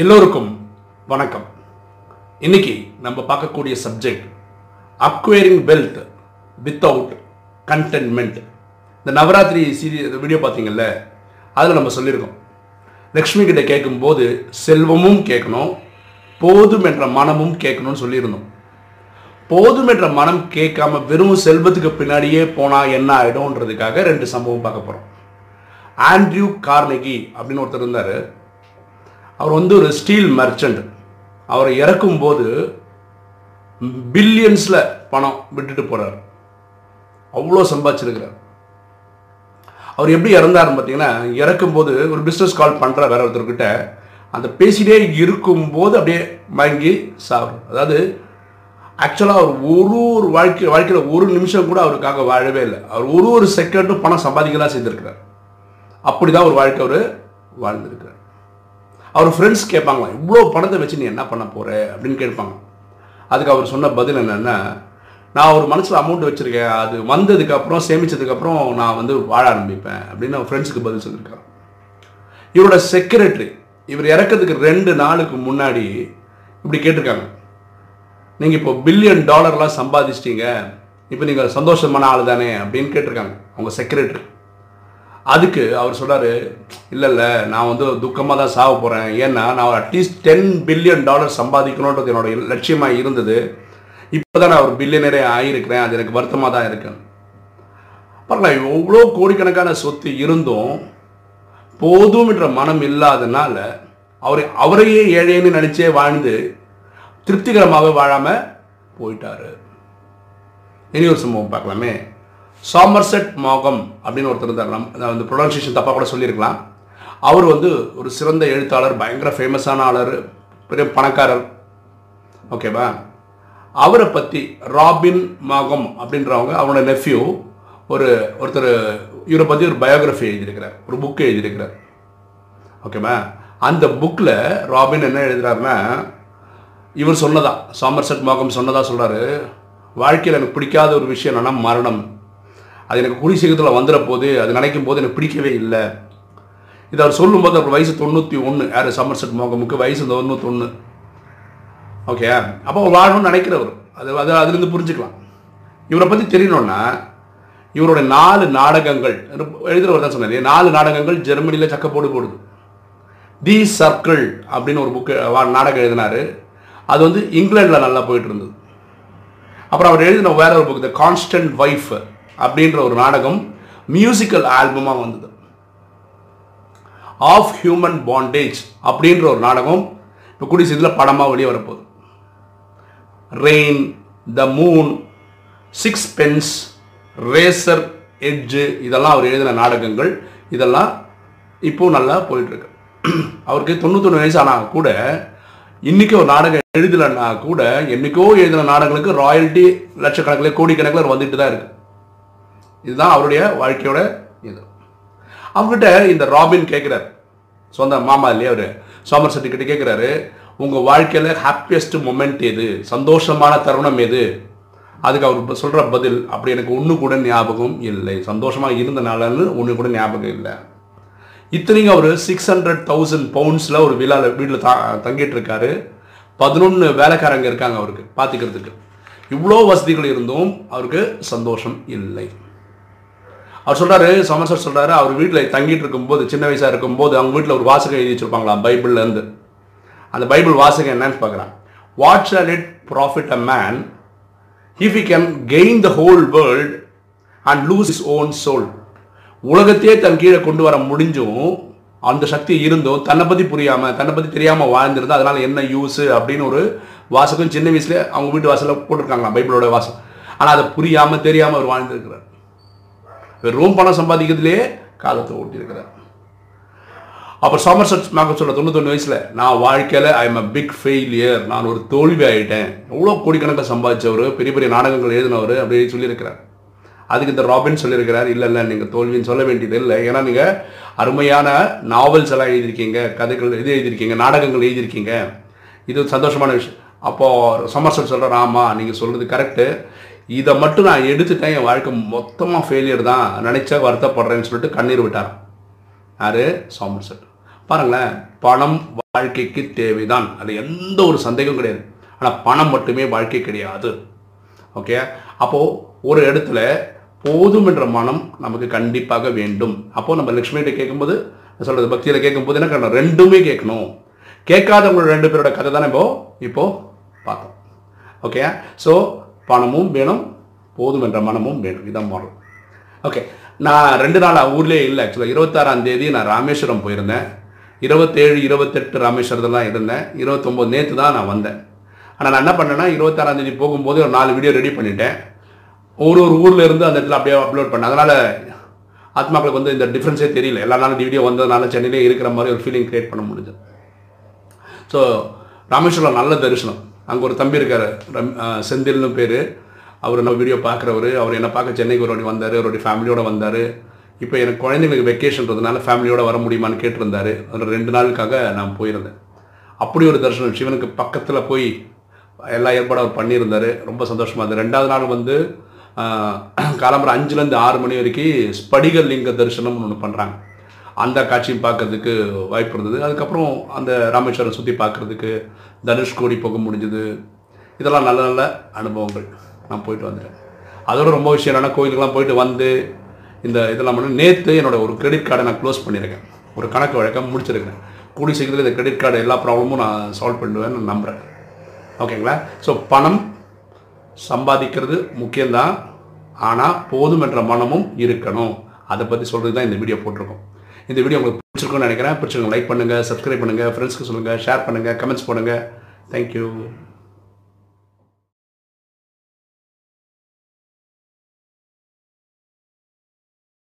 எல்லோருக்கும் வணக்கம். இன்னைக்கு நம்ம பார்க்கக்கூடிய subject acquiring wealth without contentment இந்த நவராத்திரி சீரி வீடியோ பார்த்தீங்கல்ல அதில் நம்ம சொல்லியிருக்கோம். லக்ஷ்மி கிட்ட கேட்கும்போது செல்வமும் கேட்கணும் போதும் என்ற மனமும் கேட்கணும்னு சொல்லியிருந்தோம். போதும் என்ற மனம் கேட்காம வெறும் செல்வத்துக்கு பின்னாடியே போனால் என்ன ஆகிடும்ன்றதுக்காக ரெண்டு சம்பவம் பார்க்க போகிறோம் ஆண்ட்ரியூ கார்னகி அப்படின்னு ஒருத்தர் இருந்தார். அவர் வந்து ஒரு ஸ்டீல் மர்ச்சன்ட் அவரை இறக்கும்போது பில்லியன்ஸில் பணம் விட்டுட்டு போகிறார் அவ்வளோ சம்பாதிச்சிருக்கிறார். அவர் எப்படி இறந்தாருன்னு பார்த்தீங்கன்னா இறக்கும்போது ஒரு பிஸ்னஸ் கால் பண்ணுற வேற ஒருத்தர்கிட்ட. அந்த பேசிகிட்டே இருக்கும்போது அப்படியே மயங்கி சாப்பிடும் அதாவது ஆக்சுவலாக அவர் ஒரு ஒரு வாழ்க்கை வாழ்க்கையில் ஒரு நிமிஷம் கூட அவருக்காக வாழவே இல்லை. அவர் ஒரு ஒரு செகண்டும் பணம் சம்பாதிக்கலாம் செய்திருக்கிறார். அப்படி தான் ஒரு வாழ்க்கை அவர் வாழ்ந்திருக்கிறார். அவர் ஃப்ரெண்ட்ஸ் கேட்பாங்களாம் இவ்வளோ பணத்தை வச்சு நீ என்ன பண்ண போகிற அப்படின்னு கேட்பாங்க. அதுக்கு அவர் சொன்ன பதில் என்னென்னா நான் ஒரு மனசில் அமௌண்ட் வச்சுருக்கேன் அது வந்ததுக்கப்புறம் சேமித்ததுக்கப்புறம் நான் வந்து வாழ ஆரம்பிப்பேன் அப்படின்னு அவர் ஃப்ரெண்ட்ஸுக்கு பதில் சொல்லியிருக்காரு இவரோட செக்ரட்டரி இவர் இறக்கிறதுக்கு ரெண்டு நாளுக்கு முன்னாடி இப்படி கேட்டிருக்காங்க. நீங்கள் இப்போ பில்லியன் டாலர்லாம் சம்பாதிச்சிட்டீங்க இப்போ நீங்கள் சந்தோஷமான ஆள் தானே அப்படின்னு கேட்டிருக்காங்க அவங்க செக்ரட்டரி அதுக்கு அவர் சொல்கிறாரு இல்லை இல்லை நான் வந்து துக்கமாக தான் சாக போகிறேன் ஏன்னா நான் at least ten billion dollar சம்பாதிக்கணுன்றது என்னோட லட்சியமாக இருந்தது. இப்போ தான் நான் ஒரு பில்லியனரே ஆகியிருக்கிறேன் அது எனக்கு வருத்தமாக தான் இருக்கேன் பரவாயில்ல எவ்வளோ கோடிக்கணக்கான சொத்து இருந்தும் போதும் என்ற மனம் இல்லாதனால அவரை அவரையே ஏழைன்னு நினச்சே வாழ்ந்து திருப்திகரமாகவே வாழாமல் போயிட்டாரு. இனி ஒரு சம்பவம் பார்க்கலாமே. சாமர்செட் மோகம் அப்படின்னு ஒருத்தர் இருந்தார். நம் அந்த வந்து ப்ரொனன்சியேஷன் தப்பாக கூட சொல்லியிருக்கலாம். அவர் வந்து ஒரு சிறந்த எழுத்தாளர் பயங்கர ஃபேமஸான ஆளர் பெரிய பணக்காரர். ஓகேவா அவரை பற்றி ராபின் மாகம் அப்படின்றவங்க அவரோட நெஃப்யூ ஒரு ஒருத்தர் இவரை பற்றி ஒரு பயோகிராஃபி எழுதியிருக்கிறார். ஒரு புக்கு எழுதியிருக்கிறார். ஓகேவா அந்த புக்கில் ராபின் என்ன எழுதுறாருன்னா இவர் சொன்னதா சாமர்செட் மாகம் சொன்னதாக சொல்கிறாரு வாழ்க்கையில் எனக்கு பிடிக்காத ஒரு விஷயம் என்னென்னா மரணம். அது எனக்கு குடி சீக்கிரத்தில் வந்துட போது அது நினைக்கும் போது எனக்கு பிடிக்கவே இல்லை. இதை அவர் சொல்லும்போது அப்புறம் வயசு தொண்ணூற்றி ஒன்று யார் சம்மர் செட் மோகமுக்கு வயசு தொண்ணூத்தொன்று ஓகே அப்போ அவர் வாழணும்னு நினைக்கிறவர். அது அது அதுலேருந்து புரிஞ்சுக்கலாம். இவரை பற்றி தெரியணும்னா இவரோட நாலு நாடகங்கள் எழுதுகிறவர் தான் சொன்னார் நாலு நாடகங்கள் ஜெர்மனியில் சக்கப்போடு போடுது. தி சர்க்கிள் அப்படின்னு ஒரு புக்கு நாடகம் எழுதினார். அது வந்து இங்கிலாண்டில் நல்லா போயிட்டு இருந்தது. அப்புறம் அவர் எழுதின வேற ஒரு புக் த கான்ஸ்டன்ட் வைஃப் அப்படின்ற ஒரு நாடகம் மியூசிக்கல் ஆல்பமாக வந்தது. ஆஃப் ஹியூமன் பாண்டேஜ் அப்படின்ற ஒரு நாடகம் இப்போ கூடிய சீக்கிரத்தில் படமாக வெளியே வரப்போகுது. Rain the moon sixpence razor edge இதெல்லாம் அவர் எழுதின நாடகங்கள். இதெல்லாம் இப்போது நல்லா போயிட்டுருக்கு. அவருக்கு தொண்ணூத்தொன்று வயசு ஆனால் கூட இன்றைக்கி ஒரு நாடகம் எழுதலைன்னா கூட என்றைக்கோ எழுதின நாடகங்களுக்கு ராயல்ட்டி லட்சக்கணக்கில் கோடிக்கணக்கில் வந்துட்டு தான் இருக்குது இதுதான் அவருடைய வாழ்க்கையோட இது. அவங்ககிட்ட இந்த ராபின் கேட்குறாரு சொந்த மாமா இல்லையா அவர்? சோமர் செட்டிக்கிட்ட கேட்குறாரு உங்கள் வாழ்க்கையில் ஹாப்பியஸ்ட் மொமெண்ட் எது? சந்தோஷமான தருணம் எது? அதுக்கு அவர் சொல்கிற பதில் அப்படி எனக்கு ஒன்று கூட ஞாபகம் இல்லை. சந்தோஷமாக இருந்தனாலன்னு ஒன்று கூட ஞாபகம் இல்லை. இத்தனைக்கும் அவர் சிக்ஸ் ஹண்ட்ரட் தௌசண்ட் பவுண்ட்ஸில் ஒரு விழாவில் வீட்டில் தா தங்கிட்டு இருக்காரு. பதினொன்று வேலைக்காரங்க இருக்காங்க அவருக்கு பார்த்துக்கிறதுக்கு இவ்வளோ வசதிகள் இருந்தும் அவருக்கு சந்தோஷம் இல்லை. அவர் சொல்கிறாரு சமர்சர் சொல்கிறாரு அவர் வீட்டில் தங்கிட்டு இருக்கும்போது சின்ன வயசாக இருக்கும்போது அவங்க வீட்டில் ஒரு வாசகம் எழுதி வச்சுருப்பாங்களாம் பைபிள்லேருந்து. அந்த பைபிள் வாசகம் என்னன்னு பார்க்குறான் what shall it profit a man if you can gain the whole world and lose his own soul உலகத்தையே தன் கீழே கொண்டு வர முடிஞ்சும் அந்த சக்தி இருந்தும் தன்னை பற்றி புரியாமல் தன்னை பற்றி தெரியாமல் வாழ்ந்துருந்தா அதனால் என்ன யூஸு அப்படின்னு ஒரு வாசகம் சின்ன வயசுல அவங்க வீட்டு வாசலில் போட்டிருக்காங்களாம் பைபிளோட வாசகம் ஆனால் அதை புரியாமல் தெரியாமல் அவர் வாழ்ந்துருக்கிறார். வெறும் பணம் சம்பாதிக்கிறதுலே காலத்தை ஓட்டியிருக்கிறார். அப்புறம் சாமர்செட் மேகம் சொல்ல தொண்ணூத்தொன்று வயசில் நான் வாழ்க்கையில் I am a big failure நான் ஒரு தோல்வி ஆகிட்டேன் எவ்வளோ கோடிக்கணக்கில் சம்பாதிச்சவர் பெரிய பெரிய நாடகங்கள் எழுதினவர் அப்படி சொல்லியிருக்கிறார். அதுக்கு இந்த ராபின் சொல்லியிருக்கிறார் இல்லை இல்லை நீங்கள் தோல்வின்னு சொல்ல வேண்டியது இல்லை. ஏன்னா நீங்கள் அருமையான நாவல்ஸ் எல்லாம் எழுதியிருக்கீங்க கதைகள் இது எழுதியிருக்கீங்க நாடகங்கள் எழுதியிருக்கீங்க. இது சந்தோஷமான விஷயம். அப்போது சமர்சன் சொல்கிறார் ஆமாம் நீங்கள் சொல்கிறது கரெக்டு இதை மட்டும் நான் எடுத்துட்டேன் என் வாழ்க்கை மொத்தமாக ஃபெயிலியர் தான். நினச்சா வருத்தப்படுறேன்னு சொல்லிட்டு கண்ணீர் விட்டார் யார்? சாமர்செட் பாருங்களேன் பணம் வாழ்க்கைக்கு தேவைதான். அது எந்த ஒரு சந்தேகம் கிடையாது. ஆனால் பணம் மட்டுமே வாழ்க்கை கிடையாது. ஓகே அப்போது ஒரு இடத்துல போதும் என்ற மனம் நமக்கு கண்டிப்பாக வேண்டும். அப்போது நம்ம லக்ஷ்மிகிட்ட கேட்கும்போது சொல்கிறது பக்தியில் கேட்கும்போது என்ன காரணம் ரெண்டுமே கேட்கணும். கேட்காதவங்க ரெண்டு பேரோட கதை தானே இப்போ? இப்போது பார்த்தோம். ஓகே ஸோ பணமும் வேணும் போதும் என்ற மனமும் வேணும். இதான் மாறும் ஓகே நான் ரெண்டு நாள் ஊர்லேயே இல்லை ஆக்சுவலாக இருபத்தாறாம் தேதி நான் ராமேஸ்வரம் போயிருந்தேன். இருபத்தேழு இருபத்தெட்டு ராமேஸ்வரத்தில் தான் இருந்தேன். இருபத்தொம்போது நேற்று தான் நான் வந்தேன். ஆனால் நான் என்ன பண்ணேன்னா இருபத்தாறாம் தேதி போகும்போது ஒரு நாலு வீடியோ ரெடி பண்ணிட்டேன். ஒரு ஒரு ஊரில் இருந்து அந்த இடத்துல அப்படியே அப்லோட் பண்ணேன். அதனால் ஆத்மாக்களுக்கு வந்து இந்த டிஃப்ரென்ஸே தெரியல. எல்லா நாளும் வீடியோ வந்ததுனால சென்னையிலே இருக்கிற மாதிரி ஒரு ஃபீலிங் க்ரியேட் பண்ண முடிஞ்சது. ஸோ ராமேஸ்வரம் நல்ல தரிசனம். அங்கே ஒரு தம்பி இருக்கார் ரம் செந்தில்னு பேர். அவர் நம்ம வீடியோ பார்க்குறவர். அவர் என்னை பார்க்க சென்னைக்கு ஒரு வாட்டி வந்தார் அவருடைய ஃபேமிலியோடு வந்தார். இப்போ எனக்கு குழந்தைங்களுக்கு வெக்கேஷன்றதுனால ஃபேமிலியோடு வர முடியுமான்னு கேட்டிருந்தாரு. அதில் ரெண்டு நாளுக்காக நான் போயிருந்தேன். அப்படி ஒரு தரிசனம் சிவனுக்கு பக்கத்தில் போய் எல்லா ஏற்பாடும் அவர் பண்ணியிருந்தார். ரொம்ப சந்தோஷமாக இருந்தது. ரெண்டாவது நாள் வந்து காலம்பரம் அஞ்சுலேருந்து ஆறு மணி வரைக்கும் ஸ்படிக லிங்க தரிசனம்னு ஒன்று பண்ணுறாங்க அந்த காட்சியும் பார்க்கறதுக்கு வாய்ப்பு இருந்தது. அதுக்கப்புறம் அந்த ராமேஸ்வரம் சுற்றி பார்க்குறதுக்கு தனுஷ்கோடி போக முடிஞ்சது. இதெல்லாம் நல்ல நல்ல அனுபவங்கள். நான் போயிட்டு வந்துட்டேன். அதோட ரொம்ப விஷயம் என்னென்னா கோயிலுக்கெல்லாம் போயிட்டு வந்து இந்த இதெல்லாம் பண்ணி நேற்று என்னோடய ஒரு கிரெடிட் கார்டை நான் க்ளோஸ் பண்ணியிருக்கேன். ஒரு கணக்கு வழக்கம் முடிச்சிருக்கேன் கூடி சீக்கிரத்தில் இந்த கிரெடிட் கார்டு எல்லா ப்ராப்ளமும் நான் சால்வ் பண்ணுவேன்னு நான் நம்புகிறேன் ஓகேங்களா ஸோ பணம் சம்பாதிக்கிறது முக்கியம்தான். ஆனால் போதும் என்ற மனமும் இருக்கணும். அதை பற்றி சொல்கிறது தான் இந்த வீடியோ போட்டிருக்கோம். இந்த வீடியோ உங்களுக்கு பிடிச்சிருக்கும்னு நினைக்கிறேன். பிடிச்சிருக்கோம் லைக் பண்ணுங்கள் சப்ஸ்கிரைப் பண்ணுங்கள் ஃப்ரெண்ட்ஸ்க்கு சொல்லுங்கள் ஷேர் பண்ணுங்கள் கமெண்ட்ஸ் போடுங்க. தேங்க்யூ